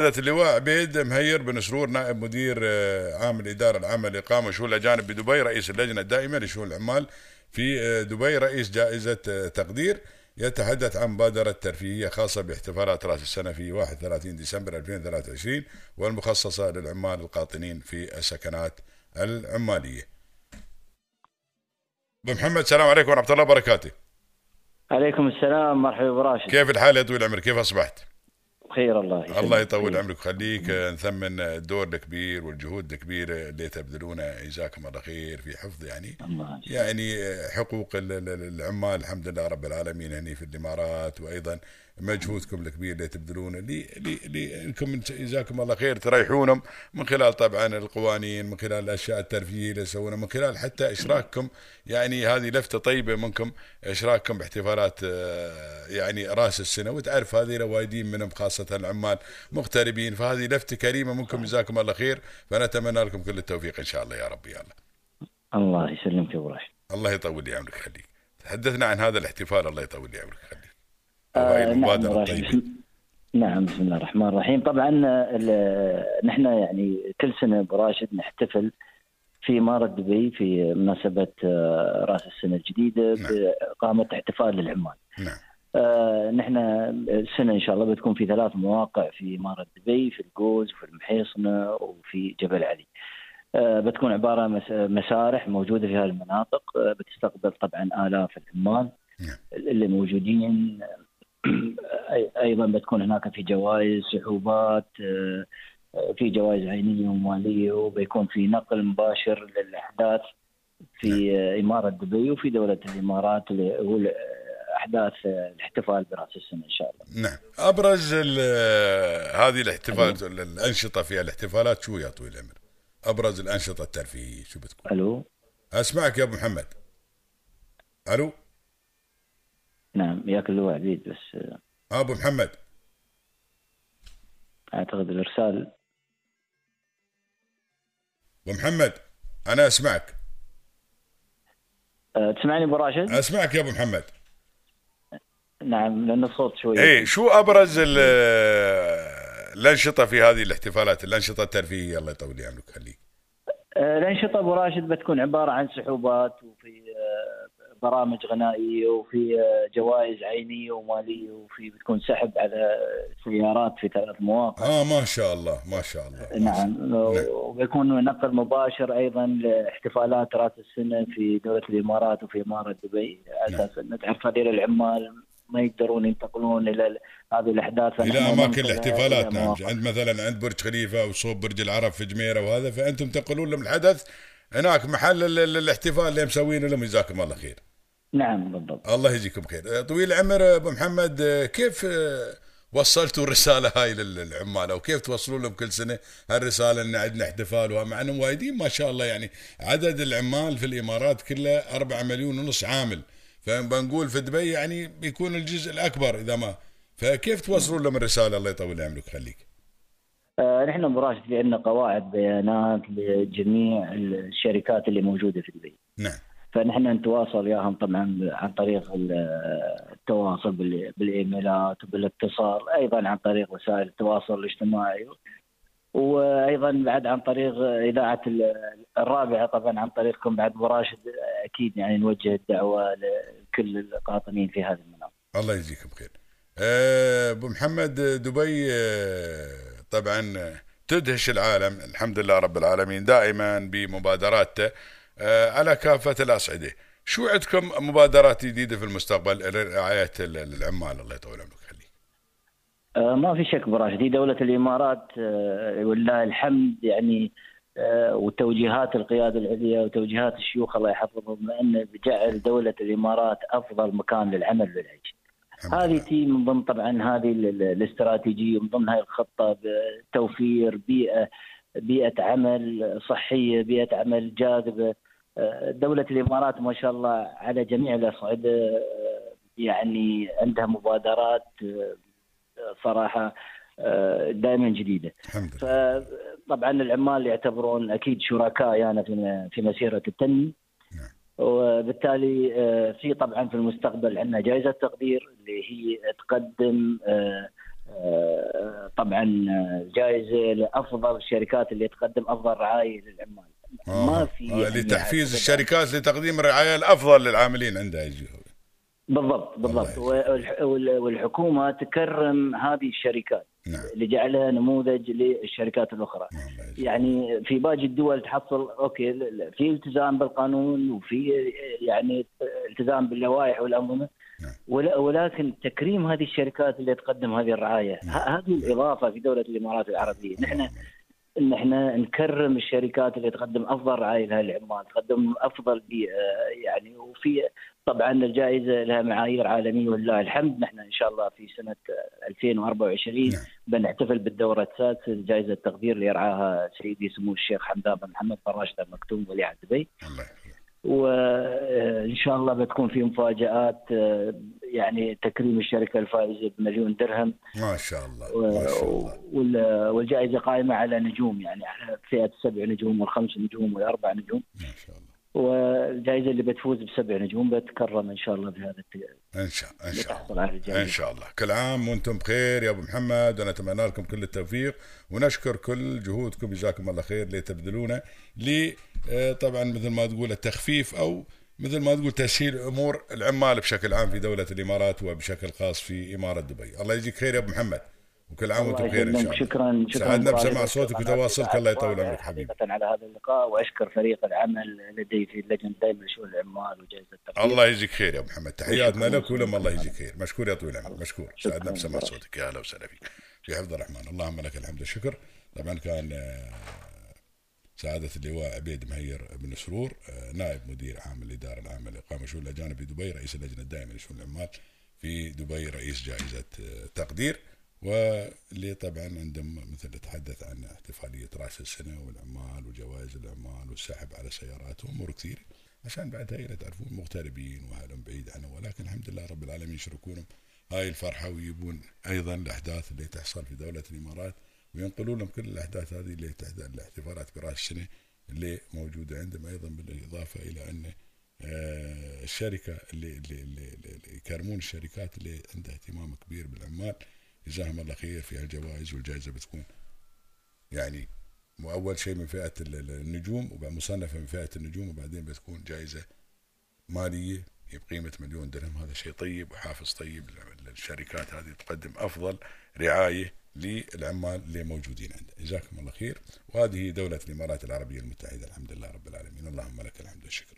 اللواء عبيد مهير بن سرور نائب مدير آه، عام الإدارة العامة لإقامة شؤون الأجانب بدبي رئيس اللجنة الدائمة لشؤون العمال في آه، دبي رئيس جائزة آه، تقدير يتحدث عن مبادرة ترفيهية خاصة باحتفالات رأس السنة في 31 ديسمبر 2023 والمخصصة للعمال القاطنين في السكنات العمالية. أبو محمد السلام عليكم ورحمة الله وبركاته. عليكم السلام مرحبا أبو راشد. كيف الحال يا طويل العمر؟ كيف أصبحت؟ بخير الله يسلمك. الله يطول عمرك. ويخليك نثمن الدور الكبير والجهود الكبيرة اللي تبذلونها. جزاكم الله خير في حفظ يعني الله يعني حقوق ال- ال- العمال. الحمد لله رب العالمين هني في الإمارات. وأيضا مجهودكم الكبير اللي تبذلونه. انكم جزاكم الله خير. تريحونهم من خلال طبعا القوانين من خلال الأشياء الترفيهية اللي تسوونها من خلال حتى إشراككم. يعني هذه لفتة طيبة منكم إشراككم باحتفالات آه، يعني رأس السنة. وتعرف هذه روايدين منهم خاصة العمال مغتربين. فهذه لفتة كريمة منكم جزاكم الله خير. فنتمنى لكم كل التوفيق إن شاء الله يا رب. يا الله الله يسلمك يا أبو الله يطول لي عمرك. خليك. تحدثنا عن هذا الاحتفال. الله يطول لي عمرك. خليك. آه، نعم المبادرة. الطيبة نعم بسم الله الرحمن الرحيم طبعا ال- نحن يعني كل سنة أبو راشد نحتفل في إمارة دبي في مناسبة آه، رأس السنة الجديدة نعم. بإقامة احتفال للعمال نعم آه، نحن السنة إن شاء الله بتكون في ثلاث مواقع في إمارة دبي في الجوز وفي المحيصنة وفي جبل علي آه، بتكون عبارة مسارح موجودة في هذه المناطق آه، بتستقبل طبعا آلاف العمال نعم. اللي موجودين أيضا بتكون هناك في جوائز سحوبات آه، آه، في جوائز عينية ومالية وبيكون في نقل مباشر للأحداث في آه، إمارة دبي وفي دولة الإمارات اللي هو ال- أحداث آه، الاحتفال برأس السنة إن شاء الله. نعم. أبرز هذه الاحتفال الأنشطة في الاحتفالات شو يا طويل العمر؟ أبرز الأنشطة الترفيهية شو بتكون؟ ألو؟ أسمعك يا أبو محمد. ألو؟ نعم ياك اللواء عبيد بس آه، أبو محمد. أعتقد الإرسال. أبو محمد أنا أسمعك. آه، تسمعني أبو راشد؟ أسمعك يا أبو محمد. نعم لأن الصوت شوي. إيه شو أبرز ال- الأنشطة في هذه الاحتفالات الأنشطة الترفيهية؟ الله يطول لي عمرك خليك. آه، الأنشطة أبو راشد بتكون عبارة عن سحوبات وفي آه، برامج غنائية وفي جوائز عينية ومالية وفي بتكون سحب على سيارات في ثلاث مواقع. آه ما شاء الله ما شاء الله. نعم. وبيكون نقل مباشر أيضا لاحتفالات رأس السنة في دولة الإمارات وفي إمارة دبي. على أساس أن تعرف هذول العمال ما يقدرون ينتقلون إلى ال- هذه الأحداث. إلى أماكن الاحتفالات نعم. عند مثلا عند برج خليفة وصوب برج العرب في جميرة وهذا فأنتم تنقلون لهم الحدث هناك محل ال- ال- الاحتفال اللي مسوينه؟ لهم جزاكم الله خير. نعم بالضبط. الله يجزيكم خير. آه، طويل العمر أبو محمد آه، كيف آه، وصلتوا الرسالة هاي للعمال؟ أو كيف توصلوا لهم كل سنة هالرسالة إن عندنا احتفال؟ ومع انهم وايدين ما شاء الله يعني عدد العمال في الإمارات كله 4 مليون ونص عامل. فبنقول في دبي يعني بيكون الجزء الأكبر إذا ما. فكيف توصلوا لهم الرسالة؟ الله يطول عمرك خليك آه نحن أبو راشد في عندنا قواعد بيانات لجميع الشركات اللي موجودة في دبي. نعم. فنحن نتواصل وياهم طبعا عن طريق ال- التواصل بال- بالإيميلات وبالاتصال أيضا عن طريق وسائل التواصل الاجتماعي وأيضا بعد عن طريق إذاعة ال- الرابعة طبعا عن طريقكم بعد أبو راشد أكيد يعني نوجه الدعوة لكل القاطنين في هذه المناطق. الله يجزيكم خير آه، أبو محمد دبي آه، طبعا تدهش العالم الحمد لله رب العالمين دائما بمبادراته على كافة الأصعدة شو عندكم مبادرات جديدة في المستقبل لرعاية ال- العمال الله يطول عمرك خليك آه، ما في شك أبو راشد هي دولة الإمارات آه، ولله الحمد يعني آه، وتوجيهات القيادة العليا وتوجيهات الشيوخ الله يحفظهم ان بجعل دولة الإمارات أفضل مكان للعمل والعيش. هذه. تي من ضمن طبعا هذه ال- ال- الاستراتيجية من ضمن هذه الخطة بتوفير بيئة بيئة عمل صحية، بيئة عمل جاذبة. دولة الإمارات ما شاء الله على جميع الأصعدة آه، يعني عندها مبادرات آه، دائما جديدة. الحمد لله فطبعا العمال يعتبرون أكيد شركاء يعني في مسيرة التنمية نعم. وبالتالي في طبعا في المستقبل عندنا جائزة تقدير اللي هي تقدم طبعا جائزة لأفضل الشركات اللي تقدم أفضل رعاية للعمال آه. ما في آه. لتحفيز الشركات لتقديم الرعاية الأفضل للعاملين عندها يجي بالضبط بالضبط والحكومة تكرم هذه الشركات نعم. لجعلها نموذج للشركات الأخرى نعم. يعني في باقي الدول تحصل أوكي في التزام بالقانون وفي يعني التزام باللوائح والأنظمة نعم. ولكن تكريم هذه الشركات اللي تقدم هذه الرعاية نعم. هذه الإضافة في دولة الإمارات العربية نحن نعم. إن إحنا نكرم الشركات اللي تقدم أفضل رعايه لها العمال، تقدم أفضل بيئة يعني وفي طبعا الجائزة لها معايير عالمية ولله الحمد نحن إن شاء الله في سنة 2024 نعم. بنحتفل بالدورة السادسة لجائزه التقدير اللي يرعاها سيدي سمو الشيخ حمدان بن محمد بن راشد المكتوم ولي عهد دبي. الله وإن شاء الله بتكون في مفاجآت يعني تكريم الشركة الفائزة بمليون درهم. ما شاء الله ما شاء الله. والجائزة قائمة على نجوم يعني على فئة السبع نجوم والخمس نجوم والأربع نجوم. ما شاء الله. والجائزة اللي بتفوز بسبع نجوم بتكرم إن شاء الله بهذا إن شاء إن شاء الله. إن شاء الله. كل عام وأنتم بخير يا أبو محمد ونتمنى لكم كل التوفيق ونشكر كل جهودكم جزاكم الله خير اللي تبذلونه ل آه، طبعا مثل ما تقول التخفيف أو مثل ما تقول تسهيل أمور العمال بشكل عام في دولة الإمارات وبشكل خاص في إمارة دبي. الله يجزيك خير يا أبو محمد. وكل عام وأنتم بخير إن شاء الله. شكرا شكرا سعدنا بسماع صوتك وتواصلك. الله يطول عمرك حبيبي. على هذا اللقاء وأشكر فريق العمل لدي في اللجنة دائما لشؤون العمال وجائزة التقدير الله يجزيك خير يا أبو محمد. تحياتنا لك ولما الله يجزيك خير. مشكور يا طويل العمر. مشكور. سعدنا بسماع صوتك. يا أهلا وسهلا فيك. في حفظ الرحمن اللهم لك الحمد. والشكر طبعا كان آه، سعادة اللواء عبيد مهير بن سرور آه، نائب مدير عام الإدارة العامة لإقامة شؤون الأجانب في دبي رئيس اللجنة الدائمة لشؤون العمال في دبي رئيس جائزة آه، تقدير. واللي طبعا عندهم مثل تحدث عن احتفالية رأس السنة والعمال وجوائز العمال والسحب على سيارات وأمور كثير عشان بعد هاي تعرفون مغتربين وأهلهم بعيد عنهم. ولكن الحمد لله رب العالمين يشركونهم. هاي الفرحة ويجيبون أيضا الأحداث اللي تحصل في دولة الإمارات. وينقلون لهم كل الأحداث هذه اللي الاحتفالات برأس السنة اللي موجودة عندهم أيضا بالإضافة إلى أن آه، الشركة اللي, اللي, اللي, يكرمون الشركات اللي عندها اهتمام كبير بالعمال جزاهم الله خير في الجوائز والجائزة بتكون يعني أول شيء من فئة النجوم وبعد مصنفة من فئة النجوم وبعدين بتكون جائزة مالية بقيمة مليون درهم هذا شيء طيب وحافز طيب للشركات هذه تقدم أفضل رعاية للعمال اللي موجودين عندها جزاكم الله خير. وهذه دولة الإمارات العربية المتحدة الحمد لله رب العالمين. اللهم لك الحمد والشكر.